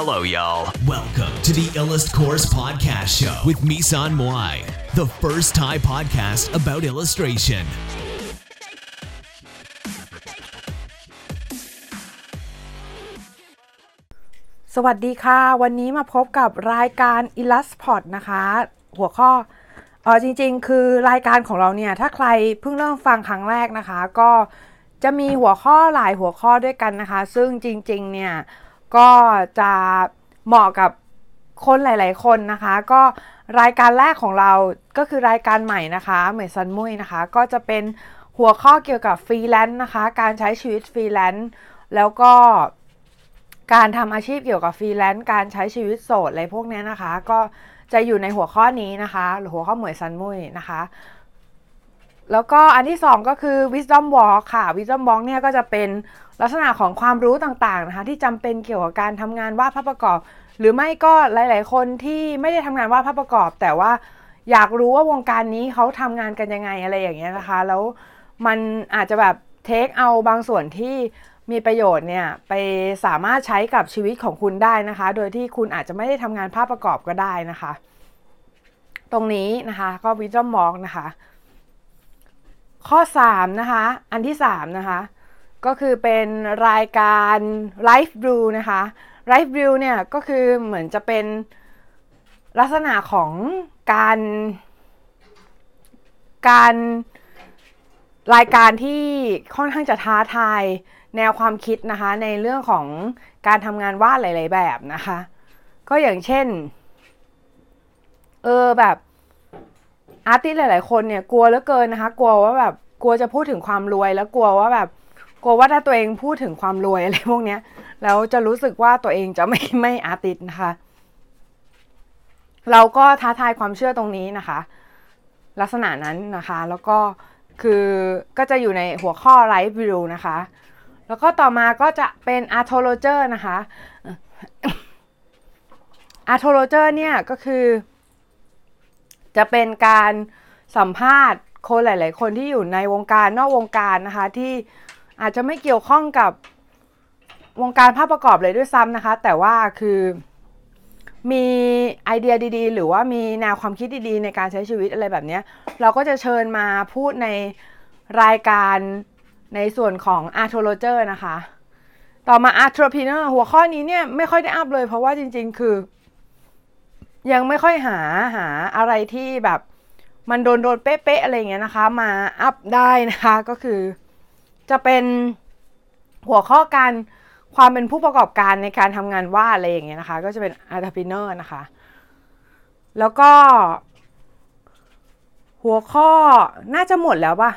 Hello, y'all. Welcome to the Illust Course Podcast Show with Misan Moai, the first Thai podcast about illustration. สวัสดีค่ะ วันนี้มาพบกับรายการ Illusport นะคะ หัวข้อเออจริงๆ คือรายการของเราเนี่ย ถ้าใครเพิ่งเริ่มฟังครั้งแรกนะคะ ก็จะมีหัวข้อหลายหัวข้อด้วยกันนะคะ ซึ่งจริง ๆ เนี่ย ก็จะเหมาะกับคนหลาย ๆ คนนะคะ ก็รายการแรกของเราก็คือรายการใหม่นะคะเหมยซันมุยนะคะ ก็จะเป็นหัวข้อเกี่ยวกับฟรีแลนซ์นะคะ การใช้ชีวิตฟรีแลนซ์แล้วก็การทำอาชีพเกี่ยวกับฟรีแลนซ์การใช้ชีวิตโสดอะไรพวกนี้นะคะ ก็จะอยู่ในหัวข้อนี้นะคะ หรือหัวข้อเหมยซันมุยนะคะ แล้วก็อันที่ 2 ก็คือ wisdom walk ค่ะ wisdom walk เนี่ยก็จะเป็นลักษณะของความรู้ต่างๆนะคะที่จำเป็นเกี่ยวกับการทำงานวาดภาพประกอบ หรือไม่ก็หลาย ๆ คนที่ไม่ได้ทำงานวาดภาพประกอบ แต่ว่าอยากรู้ว่าวงการนี้เขาทำงานกันยังไงอะไรอย่างเงี้ยนะคะ แล้วมันอาจจะแบบเทคเอาบางส่วนที่มีประโยชน์เนี่ยไปสามารถใช้กับชีวิตของคุณได้นะคะ โดยที่คุณอาจจะไม่ได้ทำงานภาพประกอบก็ได้นะคะ ตรงนี้นะคะก็ wisdom walk นะคะ ข้อ 3 นะคะ อันที่ 3 นะคะ ก็คือเป็นรายการ Life Brew นะคะ Life Brew เนี่ยก็คือเหมือนจะเป็นลักษณะของการการรายการที่ค่อนข้างจะท้าทายแนวความคิดนะคะ ในเรื่องของการทำงานวาดหลาย ๆ แบบนะคะ ก็อย่างเช่น เออแบบ อาร์ติสหลาย ๆ คนเนี่ยกลัวเหลือเกินนะคะ กลัวว่าแบบกลัวจะพูดถึงความรวยแล้วกลัวว่าแบบกลัวว่าถ้าตัวเองพูดถึงความรวยอะไรพวกเนี้ยแล้วจะรู้สึกว่าตัวเองจะไม่ไม่อาร์ติสนะคะ เราก็ท้าทายความเชื่อตรงนี้นะคะ ลักษณะนั้นนะคะ แล้วก็คือก็จะอยู่ในหัวข้อ Life View นะคะ แล้วก็ต่อมาก็จะเป็น a r t o l o g e r นะคะ a r t o l o g e r เนี่ยก็คือ จะเป็นการสัมภาษณ์คนหลาย ๆ คนที่อยู่ในวงการนอกวงการนะคะ ที่อาจจะไม่เกี่ยวข้องกับวงการภาพประกอบเลยด้วยซ้ำนะคะ แต่ว่าคือมีไอเดียดีๆ หรือว่ามีแนวความคิดดีๆ ในการใช้ชีวิตอะไรแบบนี้เราก็จะเชิญมาพูดในรายการในส่วนของ a r t o l o g e r นะคะ ต่อมา Entrepreneur หัวข้อนี้เนี่ยไม่ค่อยได้อัพเลยเพราะว่าจริง ๆ คือ ยังไม่ค่อยหาหาอะไรที่แบบมันโดนโดนเป๊ะๆอะไรเงี้ยนะคะ มาอัพได้นะคะก็คือจะเป็นหัวข้อการความเป็นผู้ประกอบการในการทำงานว่าอะไรอย่างเงี้ยนะคะ ก็จะเป็น entrepreneur นะคะ แล้วก็ หัวข้อน่าจะหมดแล้วป่ะ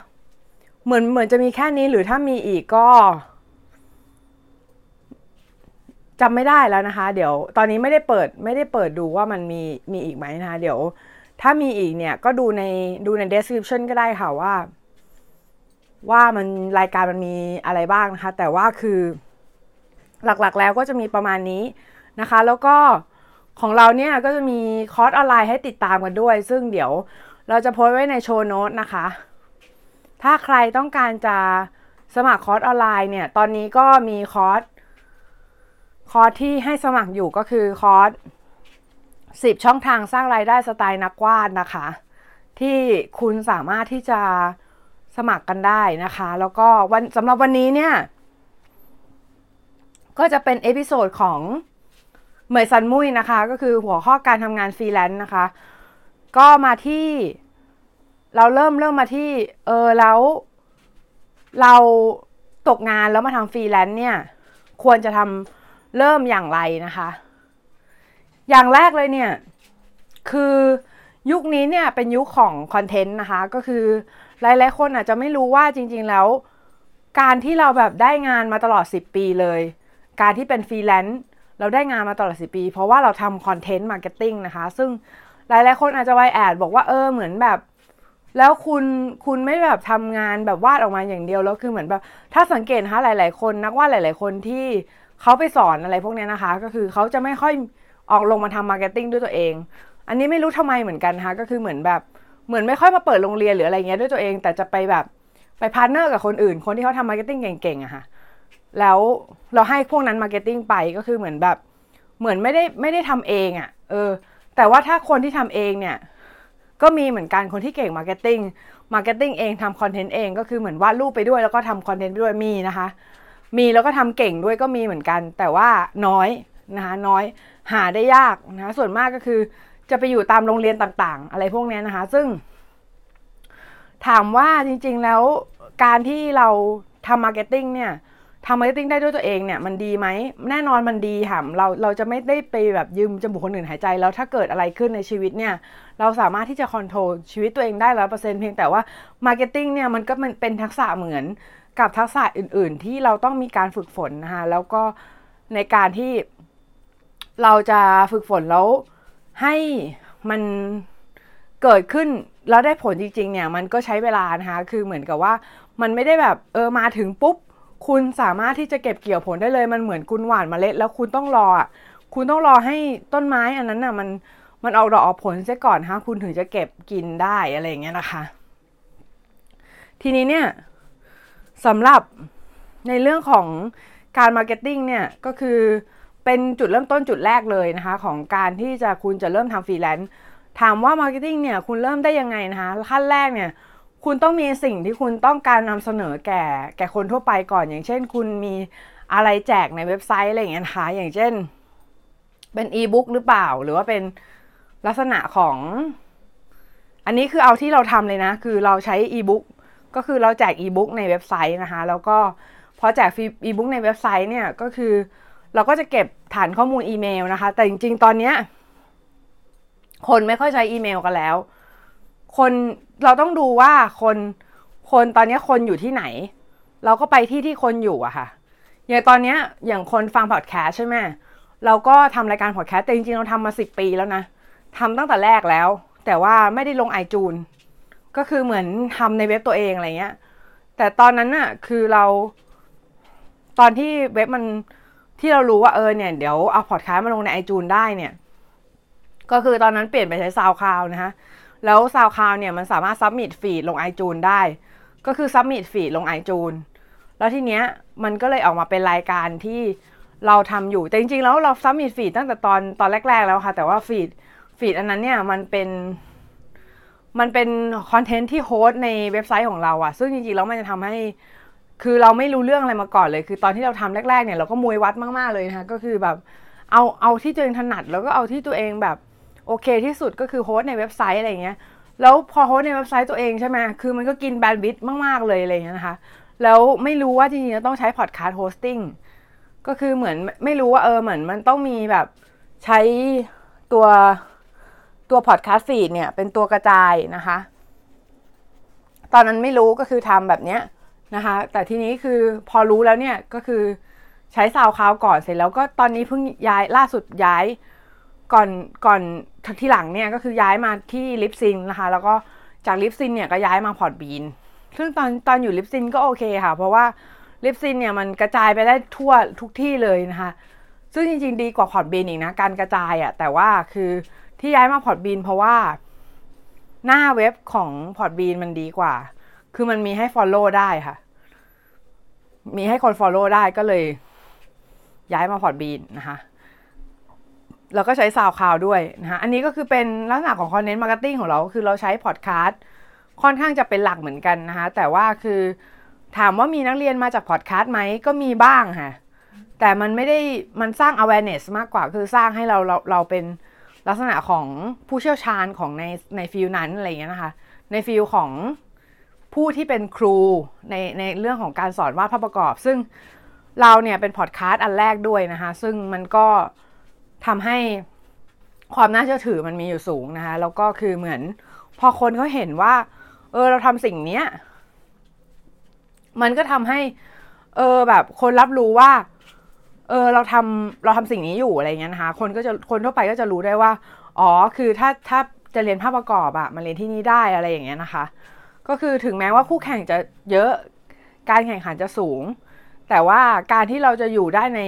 เหมือนเหมือนจะมีแค่นี้หรือถ้ามีอีกก็ จำไม่ได้แล้วนะคะ เดี๋ยวตอนนี้ไม่ได้เปิดไม่ได้เปิดดูว่ามันมีมีอีกไหมนะคะ เดี๋ยว ถ้ามีอีกเนี่ยก็ดูในดูใน description ก็ได้ค่ะว่า ว่ามันรายการมันมีอะไรบ้างนะคะ แต่ว่าคือหลักๆแล้วก็จะมีประมาณนี้นะคะ แล้วก็ของเราเนี่ยก็จะมีคอร์สออนไลน์ให้ติดตามกันด้วย ซึ่งเดี๋ยวเราจะโพสไว้ใน show note นะคะ ถ้าใครต้องการจะสมัครคอร์สออนไลน์เนี่ย ตอนนี้ก็มีคอร์ส คอร์สที่ให้สมัครอยู่ก็คือคอร์ส10 ช่องทางสร้างรายได้สไตล์นักวาดนะคะ ที่คุณสามารถที่จะสมัครกันได้นะคะ แล้วก็วันสำหรับวันนี้เนี่ย ก็จะเป็น episode ของเหมยซันมุยนะคะ ก็คือหัวข้อการทำงานฟรีแลนซ์นะคะ ก็มาที่เราเริ่มเริ่มมาที่เออแล้ว เราตกงานแล้วมาทำฟรีแลนซ์เนี่ย ควรจะทำ เริ่มอย่างไรนะคะ อย่างแรกเลยเนี่ย คือยุคนี้เนี่ยเป็นยุคของ content นะคะ ก็คือหลายๆคนอาจจะไม่รู้ว่าจริง ๆแล้ว การที่เราแบบได้งานมาตลอด 10 ปีเลย การที่เป็นฟรีแลนซ์เราได้งานมาตลอด 10 ปี เพราะว่าเราทำ content marketing นะคะ ซึ่งหลาย ๆ คนอาจจะไวแอดบอกว่าเออเหมือนแบบ แล้วคุณคุณไม่แบบทำงานแบบวาดออกมาอย่างเดียวแล้วคือเหมือนแบบ ถ้าสังเกตนะคะหลาย ๆ คนนักวาดหลาย ๆ คนที่ เขาไปสอนอะไรพวกนี้นะคะ ก็คือเขาจะไม่ค่อยออกลงมาทำ marketing ด้วยตัวเอง อันนี้ไม่รู้ทำไมเหมือนกันนะคะก็คือเหมือนแบบเหมือนไม่ค่อยมาเปิดโรงเรียนหรืออะไรเงี้ยด้วยตัวเอง แต่จะไปแบบไป partner กับคนอื่น คนที่เขาทำ marketing เก่งๆอะค่ะแล้วเราให้พวกนั้น marketing ไปก็คือเหมือนแบบเหมือนไม่ได้ไม่ได้ทำเองอะ่ะเออแต่ว่าถ้าคนที่ทำเองเนี่ยก็มีเหมือนกันคนที่เก่ง marketing marketing เองทำ content เองก็คือเหมือนวาดรูปไปด้วยแล้วก็ทำ content ไปด้วยมีนะคะ มีแล้วก็ทำเก่งด้วยก็มีเหมือนกัน แต่ว่าน้อยนะคะน้อยหาได้ยากนะคะส่วนมากก็คือจะไปอยู่ตามโรงเรียนต่างๆ อะไรพวกนี้นะคะ ซึ่ง ถามว่าจริงๆแล้วการที่เราทำ marketing เนี่ยทำ marketing ได้ด้วยตัวเองเนี่ยมันดีไหมแน่นอนมันดีค่ะเราเราจะไม่ได้ไปแบบยืมจมูกคนอื่นหายใจ แล้วถ้าเกิดอะไรขึ้นในชีวิตเนี่ยเราสามารถที่จะ control ชีวิตตัวเองได้ร้อยเปอร์เซ็นต์เพียงแต่ว่า marketing เนี่ยมันก็มันเป็นทักษะเหมือน กับทักษะอื่น ๆ ที่เราต้องมีการฝึกฝนนะคะแล้วก็ในการที่เราจะฝึกฝนแล้วให้มันเกิดขึ้นแล้วได้ผลจริง ๆ เนี่ย มันก็ใช้เวลานะคะ คือเหมือนกับว่ามันไม่ได้แบบเออมาถึงปุ๊บ คุณสามารถที่จะเก็บเกี่ยวผลได้เลย มันเหมือนคุณหว่านเมล็ด แล้วคุณต้องรอคุณต้องรอให้ต้นไม้อันนั้นน่ะมันมันออกดอกออกผลเสียก่อนฮะคุณถึงจะเก็บกินได้อะไรอย่างเงี้ยนะคะ ทีนี้เนี่ย สำหรับในเรื่องของการ marketing เนี่ยก็คือเป็นจุดเริ่มต้นจุดแรกเลยนะคะของการที่จะคุณจะเริ่มทำฟรีแลนซ์ถามว่า marketing เนี่ยคุณเริ่มได้ยังไงนะคะขั้นแรกเนี่ยคุณต้องมีสิ่งที่คุณต้องการนำเสนอแก่แก่คนทั่วไปก่อน อย่างเช่น คุณมีอะไรแจกในเว็บไซต์อะไรอย่างเงี้ยนะคะอย่างเช่น เป็นอีบุ๊กหรือเปล่า หรือว่าเป็นลักษณะของ อันนี้คือเอาที่เราทำเลยนะ คือเราใช้อีบุ๊ก ก็คือเราแจกอีบุ๊กในเว็บไซต์นะคะ แล้วก็พอแจกฟรีอีบุ๊กในเว็บไซต์เนี่ยก็คือ เราก็จะเก็บฐานข้อมูลอีเมลนะคะ แต่จริงๆ ตอนเนี้ยคนไม่ค่อยใช้อีเมลกันแล้ว คนเราต้องดูว่าคนคนตอนนี้คนอยู่ที่ไหน เราก็ไปที่ที่คนอยู่อะค่ะ อย่างตอนนี้อย่างคนฟังพอดแคสต์ใช่ไหมเราก็ทำรายการพอดแคสต์แต่จริงๆ เราทำมาสิบปีแล้วนะทำตั้งแต่แรกแล้ว แต่ว่าไม่ได้ลงไอจูน ก็คือเหมือนทำในเว็บตัวเองอะไรเงี้ย แต่ตอนนั้นน่ะ คือเรา ตอนที่เว็บมันที่เรารู้ว่าเออเนี่ยเดี๋ยวเอาพอดแคสต์มาลงในไอจูนได้เนี่ย ก็คือตอนนั้นเปลี่ยนไปใช้ SoundCloud นะคะแล้ว SoundCloud เนี่ยมันสามารถ submit feed ลง iTunes ได้ ก็คือ submit feed ลง iTunes แล้วทีเนี้ยมันก็เลยออกมาเป็นรายการที่เราทำอยู่ แต่จริงๆแล้วเรา submit feed ตั้งแต่ตอนตอนแรก ๆ แล้วค่ะ แต่ว่า feed feed อันนั้นเนี่ยมันเป็น มันเป็น content ที่ host ในเว็บไซต์ของเราอะซึ่งจริงๆแล้วมันจะทำให้ คือเราไม่รู้เรื่องอะไรมาก่อนเลย คือตอนที่เราทำแรกๆเนี่ยเราก็มวยวัดมากๆเลยนะคะก็คือแบบเอาเอาที่ตัวเองถนัด แล้วก็เอาที่ตัวเองแบบโอเคที่สุดก็คือ host ในเว็บไซต์อะไรเงี้ยแล้วพอ host ในเว็บไซต์ตัวเองใช่ไหมคือมันก็กิน bandwidth มากๆเลยอะไรเงี้ยนะคะแล้วไม่รู้ว่าจริงๆต้องใช้ podcast hosting ก็คือเหมือนไม่รู้ว่าเออเหมือนมันต้องมีแบบใช้ตัว ตัว podcast feed เนี่ยเป็นตัวกระจายนะคะ ตอนนั้นไม่รู้ก็คือทำแบบเนี้ยนะคะ แต่ทีนี้คือพอรู้แล้วเนี่ยก็คือใช้ SoundCloud ก่อนเสร็จแล้วก็ตอนนี้เพิ่งย้ายล่าสุดย้ายก่อนก่อนที่หลังเนี่ยก็คือย้ายมาที่ Libsyn นะคะ แล้วก็จาก Libsyn เนี่ยก็ย้ายมา Podbean ซึ่งตอนตอนอยู่ Libsyn ก็โอเคค่ะ เพราะว่า Libsyn เนี่ยมันกระจายไปได้ทั่วทุกที่เลยนะคะ ซึ่งจริงๆดีกว่า Podbean อีกนะ การกระจายอะค่ะแต่ว่าคือ ที่ย้ายมา Podbean เพราะว่า หน้าเว็บของ Podbean มันดีกว่า คือมันมีให้ follow ได้ค่ะ มีให้คน Follow ได้ก็เลย ย้ายมา Podbean นะคะแล้วก็ใช้ SoundCloud ด้วยนะคะอันนี้ก็คือเป็นลักษณะของ content marketing ของเรา คือเราใช้พอดแคสต์ค่อนข้างจะเป็นหลักเหมือนกันนะคะแต่ว่าคือถามว่ามีนักเรียนมาจากพอดแคสต์ไหมก็มีบ้างค่ะแต่มันไม่ได้มันสร้าง awareness มากกว่า คือสร้างให้เราเราเราเป็น ลักษณะของผู้เชี่ยวชาญของในใน field นั้นอะไรอย่างเงี้ยนะคะ ใน field ของผู้ที่เป็นครูในในเรื่องของการสอนวาดภาพประกอบ ซึ่งเราเนี่ยเป็นพอดแคสต์อันแรกด้วยนะคะ ซึ่งมันก็ทำให้ความน่าเชื่อถือมันมีอยู่สูงนะคะ แล้วก็คือเหมือนพอคนเขาเห็นว่า เออเราทำสิ่งเนี้ยมันก็ทำให้ เออแบบคนรับรู้ว่า เออเราทำเราทำสิ่งนี้อยู่อะไรเงี้ยนะคะคนก็จะคนทั่วไปก็จะรู้ได้ว่าอ๋อคือถ้าถ้าจะเรียนภาพประกอบอะมาเรียนที่นี่ได้อะไรอย่างเงี้ยนะคะ ก็คือถึงแม้ว่าคู่แข่งจะเยอะการแข่งขันจะสูง แต่ว่าการที่เราจะอยู่ได้ใน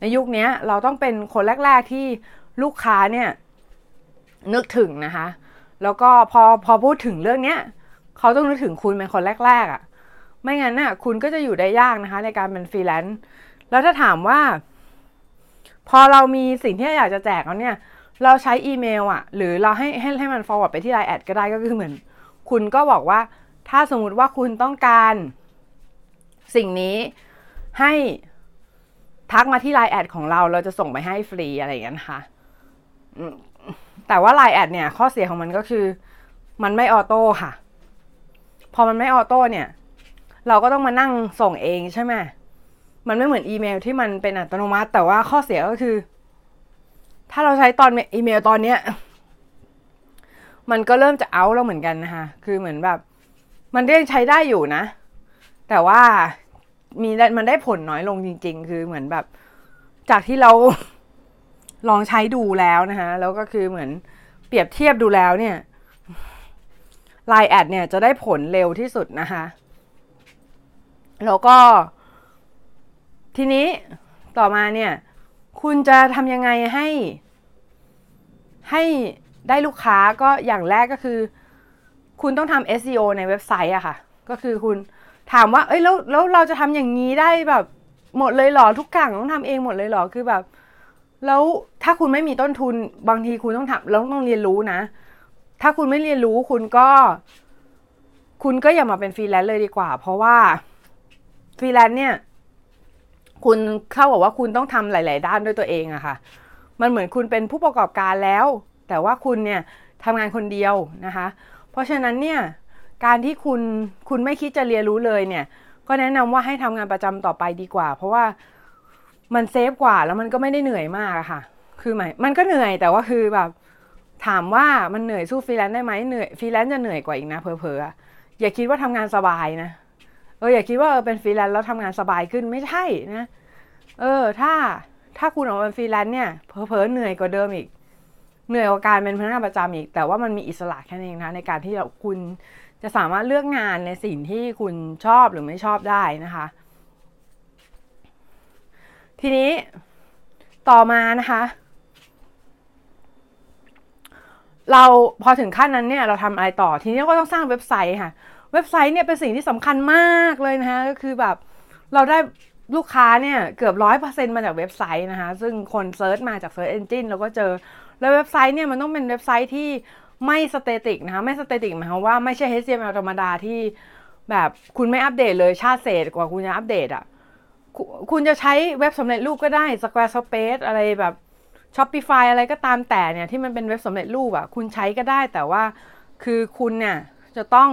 ในยุคนี้เราต้องเป็นคนแรก ๆที่ลูกค้าเนี่ยนึกถึงนะคะ แล้วก็พอพอพูดถึงเรื่องเนี้ยเขาต้องนึกถึงคุณเป็นคนแรกๆอะ่ะ ไม่งั้นน่ะคุณก็จะอยู่ได้ยากนะคะ ในการเป็นฟรีแลนซ์ แล้วถ้าถามว่า พอเรามีสิ่งที่อยากจะแจกแล้วเนี่ย เราใช้อีเมลอะหรือเราให้ให้ให้มัน forward ไปที่ LINE@ ก็ได้ก็คือเหมือน คุณก็บอกว่า ถ้าสมมุติว่าคุณต้องการ สิ่งนี้ให้ทักมาที่ LINE@ ของเรา เราจะส่งไปให้ฟรีอะไรอย่างนี้นะคะแต่ว่า LINE@ เนี่ย ข้อเสียของมันก็คือ มันไม่ auto ค่ะ พอมันไม่ auto เนี่ย เราก็ต้องมานั่งส่งเองใช่ไหม มันไม่เหมือนอีเมลที่มันเป็นอัตโนมัติ แต่ว่าข้อเสียก็คือ ถ้าเราใช้ตอนอีเมลตอนเนี้ย มันก็เริ่มจะ out แล้วเหมือนกันนะคะ คือเหมือนแบบ มันยังใช้ได้อยู่นะ แต่ว่ามีมันได้ผลน้อยลงจริง ๆ คือเหมือนแบบ จากที่เราลองใช้ดูแล้วนะคะแล้วก็คือเหมือนเปรียบเทียบดูแล้วเนี่ย LINE@ เนี่ยจะได้ผลเร็วที่สุดนะคะ แล้วก็ ทีนี้ต่อมาเนี่ยคุณจะทำยังไงให้ ให้ได้ลูกค้าก็อย่างแรกก็คือ คุณต้องทำ SEO ในเว็บไซต์อะค่ะ ก็คือคุณถามว่า เอ้ยแล้วแล้วเราจะทำอย่างนี้ได้แบบหมดเลยเหรอทุกอย่างต้องทำเองหมดเลยเหรอคือแบบ แล้วถ้าคุณไม่มีต้นทุนบางทีคุณต้องทำแล้วต้องเรียนรู้นะ ถ้าคุณไม่เรียนรู้คุณก็ คุณก็อย่ามาเป็นฟรีแลนซ์เลยดีกว่า เพราะว่าฟรีแลนซ์เนี่ย คุณเข้าบอกว่าคุณต้องทำหลาย ๆ ด้านด้วยตัวเองอะค่ะ มันเหมือนคุณเป็นผู้ประกอบการแล้ว แต่ว่าคุณเนี่ยทำงานคนเดียวนะคะ เพราะฉะนั้นเนี่ยการที่คุณคุณไม่คิดจะเรียนรู้เลยเนี่ย ก็แนะนำว่าให้ทำงานประจำต่อไปดีกว่า เพราะว่ามัน safe กว่าแล้วมันก็ไม่ได้เหนื่อยมากอะค่ะ คือหมายมันก็เหนื่อยแต่ว่าคือแบบถามว่ามันเหนื่อยสู้ฟรีแลนซ์ได้ไหมเหนื่อยฟรีแลนซ์จะเหนื่อยกว่าอีกนะเผลอๆอย่าคิดว่าทำงานสบายนะ เอออย่าคิดว่าเออเป็นฟรีแลนซ์แล้วทำงานสบายขึ้นไม่ใช่นะเออถ้าถ้าคุณออกมาเป็นฟรีแลนซ์เนี่ยเผลอๆเหนื่อยกว่าเดิมอีก เหนื่อยกว่าการเป็นพนักงานประจำอีก แต่ว่ามันมีอิสระแค่นี้นะในการที่เราคุณจะสามารถเลือกงานในสิ่งที่คุณชอบหรือไม่ชอบได้นะคะ ทีนี้ต่อมานะคะ เราพอถึงขั้นนั้นเนี่ยเราทำอะไรต่อทีนี้ก็ต้องสร้างเว็บไซต์ค่ะ เว็บไซต์เนี่ยเป็นสิ่งที่สำคัญมากเลยนะคะก็คือแบบเราได้ลูกค้าเนี่ยเกือบร้อยเปอร์เซ็นต์มาจากเว็บไซต์นะคะ ซึ่งคน search มาจาก search engine เราก็เจอ แล้วเว็บไซต์เนี่ยมันต้องเป็นเว็บไซต์ที่ไม่ static นะคะ ไม่ static หมายความว่าไม่ใช่ HTML ธรรมดาที่แบบคุณไม่อัปเดตเลยชาติเศษกว่าคุณจะอัปเดตอะคุณจะใช้เว็บสำเร็จรูปก็ได้ Squarespace อะไรแบบ Shopify อะไรก็ตามแต่เนี่ยที่มันเป็นเว็บสำเร็จรูปอะคุณใช้ก็ได้แต่ว่าคือคุณเนี่ยจะต้อง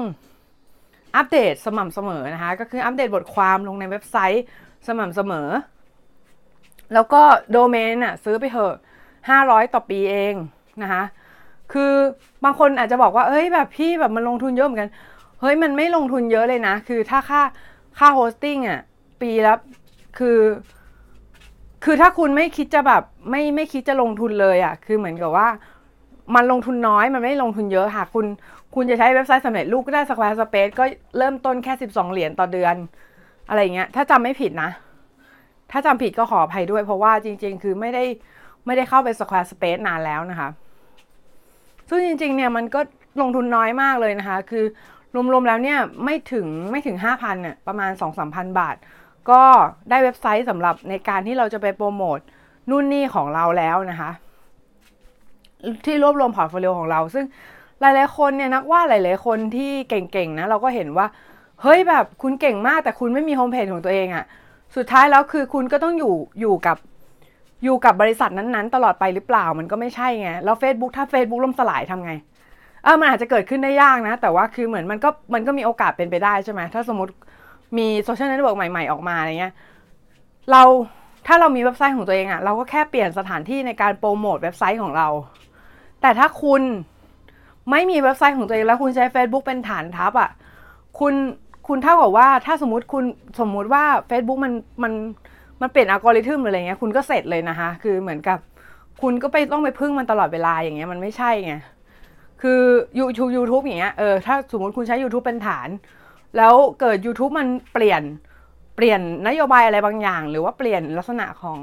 อัปเดตสม่ำเสมอนะคะ ก็คืออัปเดตบทความลงในเว็บไซต์สม่ำเสมอ แล้วก็โดเมนอะซื้อไปเถอะ500ต่อปีเองนะคะคือบางคนอาจจะบอกว่า เอ้ยแบบพี่แบบมันลงทุนเยอะเหมือนกัน เฮ้ยมันไม่ลงทุนเยอะเลยนะ คือถ้าค่าค่า hosting อะปีละคือ คือถ้าคุณไม่คิดจะแบบไม่ไม่คิดจะลงทุนเลยอะ คือเหมือนกับว่า มันลงทุนน้อยมันไม่ลงทุนเยอะค่ะ คุณ คุณจะใช้เว็บไซต์สำเร็จรูปก็ได้ Squarespace ก็เริ่มต้นแค่ 12 เหรียญต่อเดือน อะไรเงี้ย ถ้าจำไม่ผิดนะ ถ้าจำผิดก็ขออภัยด้วย เพราะว่าจริง ๆ คือไม่ได้ไม่ได้เข้าไป Squarespace นานแล้วนะคะ ซึ่งจริง ๆ เนี่ยมันก็ลงทุนน้อยมากเลยนะคะ คือรวมๆแล้วเนี่ยไม่ถึงไม่ถึง 5,000เนี่ยประมาณ 2-3,000 บาท ก็ได้เว็บไซต์สำหรับในการที่เราจะไปโปรโมทนู่นนี่ของเราแล้วนะคะ ที่รวบรวม portfolio ของเรา ซึ่ง หลายๆคนเนี่ยนักว่าหลายๆคนที่เก่งๆนะเราก็เห็นว่าเฮ้ยแบบคุณเก่งมากแต่คุณไม่มีโฮมเพจของตัวเองอะสุดท้ายแล้วคือคุณก็ต้องอยู่อยู่กับอยู่กับบริษัทนั้นๆ ตลอดไปหรือเปล่ามันก็ไม่ใช่ไงแล้ว Facebook ถ้า Facebook ล่มสลายทำไงเออมันอาจจะเกิดขึ้นได้ยากนะ แต่ว่าคือเหมือนมันก็มันก็มีโอกาสเป็นไปได้ใช่ไหมถ้าสมมติมี social network ใหม่ ๆ ออกมาอะไรเงี้ยเราถ้าเรามีเว็บไซต์ของตัวเองอะเราก็แค่เปลี่ยนสถานที่ในการโปรโมทเว็บไซต์ของเรา แต่ถ้าคุณ ไม่มีเว็บไซต์ของตัวเองแล้วคุณใช้ Facebook เป็นฐานทัพอะคุณคุณเท่ากับว่าถ้าสมมติคุณสมมุติว่า Facebook มันมันมันเปลี่ยนอัลกอริทึมหรืออะไรเงี้ยคุณก็เสร็จเลยนะคะ คือเหมือนกับ คุณก็ไปต้องไปพึ่งมันตลอดเวลาอย่างเงี้ยมันไม่ใช่ไงคือยูทูบยูทูบอย่างเงี้ยเออถ้าสมมติคุณใช้ YouTube เป็นฐาน แล้วเกิด YouTube มันเปลี่ยนเปลี่ยนนโยบายอะไรบางอย่าง หรือว่าเปลี่ยนลักษณะของ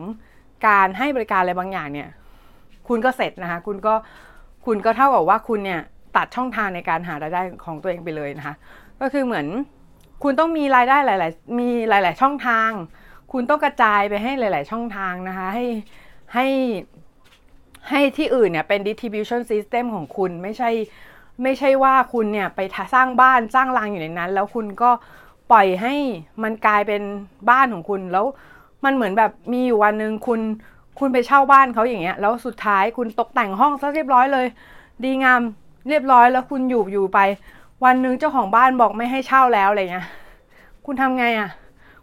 การให้บริการอะไรบางอย่างเนี่ย คุณก็เสร็จนะคะ คุณก็ คุณก็เท่ากับว่าคุณเนี่ยตัดช่องทางในการหารายได้ของตัวเองไปเลยนะคะ ก็คือเหมือนคุณต้องมีรายได้หลาย ๆ มีหลาย ๆ ช่องทาง คุณต้องกระจายไปให้หลาย ๆ ช่องทางนะคะ ให้ให้ให้ที่อื่นเนี่ยเป็น distribution system ของคุณไม่ใช่ไม่ใช่ว่าคุณเนี่ยไปสร้างบ้านสร้างรังอยู่ในนั้น แล้วคุณก็ปล่อยให้มันกลายเป็นบ้านของคุณแล้วมันเหมือนแบบมีอยู่วันหนึ่งคุณ คุณไปเช่าบ้านเขาอย่างเงี้ยแล้วสุดท้ายคุณตกแต่งห้องซะเรียบร้อยเลย ดีงามเรียบร้อยแล้วคุณอยู่อยู่ไป วันนึงเจ้าของบ้านบอกไม่ให้เช่าแล้วอะไรเงี้ยคุณทำไงอะ่ะ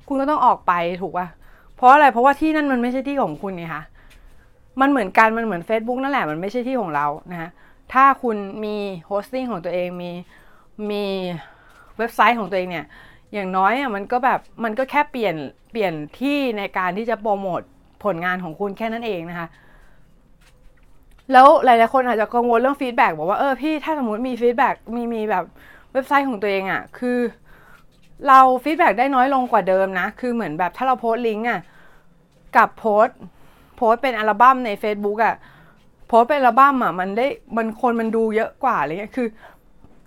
คุณก็ต้องออกไปถูกปะ่ะเพราะอะไรเพราะว่าที่นั่นมันไม่ใช่ที่ของคุณไงคะมันเหมือนกันมันเหมือน Facebook นั่นแหละมันไม่ใช่ที่ของเรานะฮะถ้าคุณมี hosting ของตัวเองมีมีเว็บไซต์ของตัวเองเนี่ยอย่างน้อยอะมันก็แบบมันก็แค่เปลี่ยนเปลี่ยนที่ในการที่จะโปรโมท ผลงานของคุณแค่นั้นเองนะคะ แล้วหลายๆคนอาจจะกังวลเรื่อง feedback บอกว่าเออพี่ถ้าสมมติมี feedback มีมีแบบเว็บไซต์ของตัวเองอะ่ะคือ เรา feedback ได้น้อยลงกว่าเดิมนะ คือเหมือนแบบถ้าเราโพสต์ลิงก์อะกับโพสต์โพสต์เป็นอัลบั้มใน Facebook อะโพสต์เป็นอัลบั้มอะมันได้มันคนมันดูเยอะกว่าอะไรเงี้ยคือ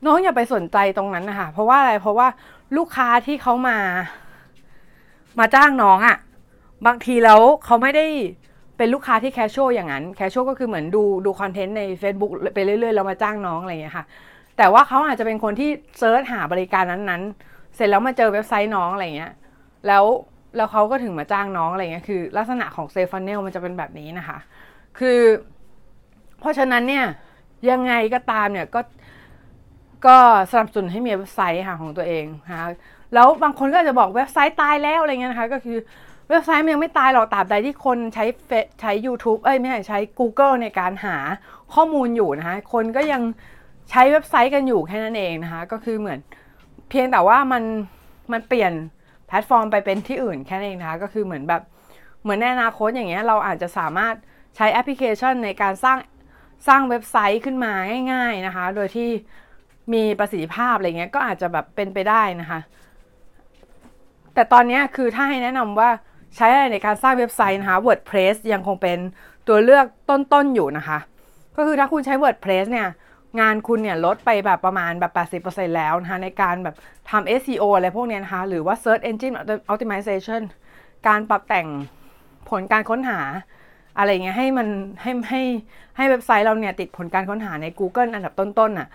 น้องอย่าไปสนใจตรงนั้นนะคะเพราะว่าอะไรเพราะว่าลูกค้าที่เขามา มาจ้างน้องอะ่ะ บางทีแล้วเขาไม่ได้เป็นลูกค้าที่ casual อย่างนั้น casual ก็คือเหมือนดูดู content ใน Facebook ไปเรื่อยๆแล้วมาจ้างน้องอะไรอย่างเงี้ยค่ะ แต่ว่าเขาอาจจะเป็นคนที่ search หาบริการนั้นๆ เสร็จแล้วมาเจอเว็บไซต์น้องอะไรเงี้ยแล้วแล้วเขาก็ถึงมาจ้างน้องอะไรเงี้ยคือ ลักษณะของ sales funnel มันจะเป็นแบบนี้นะคะ คือ เพราะฉะนั้นเนี่ยยังไงก็ตามเนี่ยก็ก็สนับสนุนให้มีเว็บไซต์ค่ะของตัวเองนะคะแล้วบางคนก็จะบอกเว็บไซต์ตายแล้วอะไรเงี้ยนะคะ ก็คือ เว็บไซต์มันยังไม่ตายหรอกตราบใดที่คนใช้ใช้ YouTube เอ้ยไม่ใช่ใช้ Google ในการหาข้อมูลอยู่นะคะคนก็ยังใช้เว็บไซต์กันอยู่แค่นั้นเองนะคะก็คือเหมือนเพียงแต่ว่ามันมันเปลี่ยนแพลตฟอร์มไปเป็นที่อื่นแค่นั้นเองนะคะก็คือเหมือนแบบเหมือนในอนาคตอย่างเงี้ยเราอาจจะสามารถใช้แอปพลิเคชันในการสร้างสร้างเว็บไซต์ขึ้นมาง่าย ๆนะคะ โดยที่มีประสิทธิภาพอะไรเงี้ยก็อาจจะแบบเป็นไปได้นะคะ แต่ตอนนี้คือถ้าให้แนะนำว่า ใช้อะไรในการสร้างเว็บไซต์นะคะ WordPress ยังคงเป็นตัวเลือกต้นๆอยู่นะคะ ก็คือถ้าคุณใช้ WordPress เนี่ยงานคุณเนี่ยลดไปแบบประมาณแบบ 80%แล้วนะคะในการแบบทำ SEO อะไรพวกนี้นะคะ หรือว่า Search Engine Optimization การปรับแต่งผลการค้นหาอะไรเงี้ยให้มันให้ให้ให้เว็บไซต์เราเนี่ยติดผลการค้นหาใน Google อันดับต้นๆน่ะ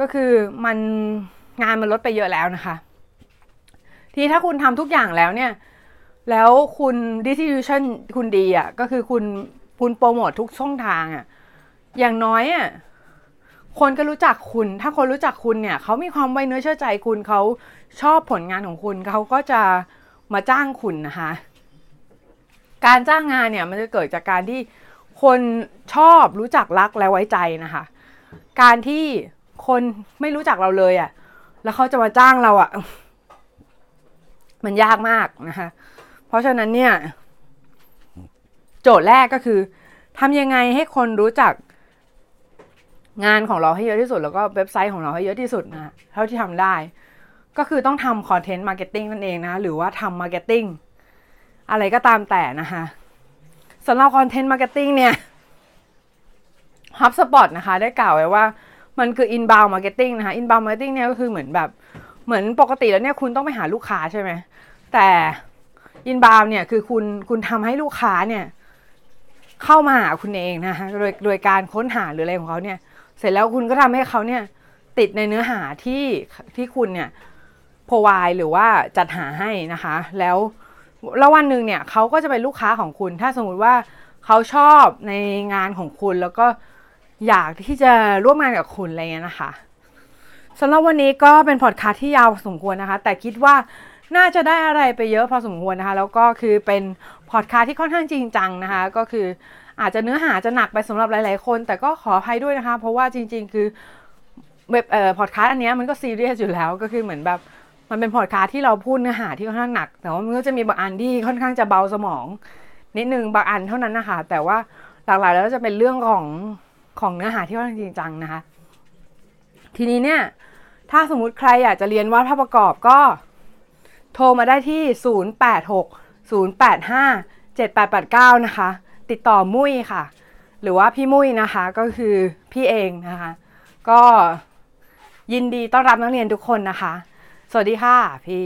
ก็คือมันงานมันลดไปเยอะแล้วนะคะ ทีถ้าคุณทำทุกอย่างแล้วเนี่ย แล้วคุณ distribution คุณดีอะ่ะก็คือคุณคุณโปรโมททุกช่องทางอะ่ะอย่างน้อยอะ่ะคนก็รู้จักคุณ ถ้าคนรู้จักคุณเนี่ยเขามีความไว้เนื้อเชื่อใจคุณเขาชอบผลงานของคุณเขาก็จะมาจ้างคุณนะคะ การจ้างงานเนี่ยมันจะเกิดจากการที่คนชอบรู้จักรักและไว้ใจนะคะ การที่คนไม่รู้จักเราเลยอะ่ะ แล้วเขาจะมาจ้างเราอะ่ะ มันยากมากนะคะ เพราะฉะนั้นเนี่ย โจทย์แรกก็คือทำยังไงให้คนรู้จักงานของเราให้เยอะที่สุด แล้วก็เว็บไซต์ของเราให้เยอะที่สุดนะเท่าที่ทำได้ ก็คือต้องทำ content marketing นั่นเองนะ หรือว่าทำ marketing อะไรก็ตามแต่นะคะสำหรับ content marketing เนี่ย HubSpot นะคะ ได้กล่าวไว้ว่ามันคือ inbound marketing นะคะ inbound marketing เนี่ยก็คือเหมือนแบบเหมือนปกติแล้วเนี่ยคุณต้องไปหาลูกค้าใช่ไหมแต่ inbound เนี่ยคือคุณคุณทำให้ลูกค้าเนี่ยเข้ามาหาคุณเองนะคะโดยโดยการค้นหาหรืออะไรของเขาเนี่ย เสร็จแล้วคุณก็ทำให้เขาเนี่ยติดในเนื้อหาที่ที่คุณเนี่ยพรวายหรือว่าจัดหาให้นะคะ แล้วแล้ววันหนึ่งเนี่ยเขาก็จะเป็นลูกค้าของคุณ ถ้าสมมุติว่าเขาชอบในงานของคุณแล้วก็อยากที่จะร่วมงานกับคุณอะไรเงี้ยนะคะสำหรับวันนี้ก็เป็นพอดคาสต์ที่ยาวสมควรนะคะ แต่คิดว่า น่าจะได้อะไรไปเยอะพอสมควรนะคะ แล้วก็คือเป็นพอดคาสที่ค่อนข้างจริงจังนะคะ ก็คืออาจจะเนื้อหาจะหนักไปสำหรับหลาย ๆ คน แต่ก็ขออภัยด้วยนะคะ เพราะว่าจริง ๆ คือเว็บเอ่อพอดคาสต์อันนี้มันก็ซีเรียสอยู่แล้วก็คือเหมือนแบบมันเป็นพอดคาส์ที่เราพูดเนื้อหาที่ค่อนข้างหนัก แต่ว่ามันก็จะมีบางอันที่ค่อนข้างจะเบาสมอง นิดนึงบางอันเท่านั้นนะคะ แต่ว่าหลักๆแล้วจะเป็นเรื่องของของเนื้อหาที่ค่อนข้างจริงจังนะคะ ทีนี้เนี่ยถ้าสมมุติใครอยากจะเรียนวาดภาพประกอบก็ โทรมาได้ที่ 086 085 7889 นะคะ ติดต่อมุ้ยค่ะ หรือว่าพี่มุ้ยนะคะก็คือพี่เองนะคะ ก็ยินดีต้อนรับนักเรียนทุกคนนะคะ สวัสดีค่ะพี่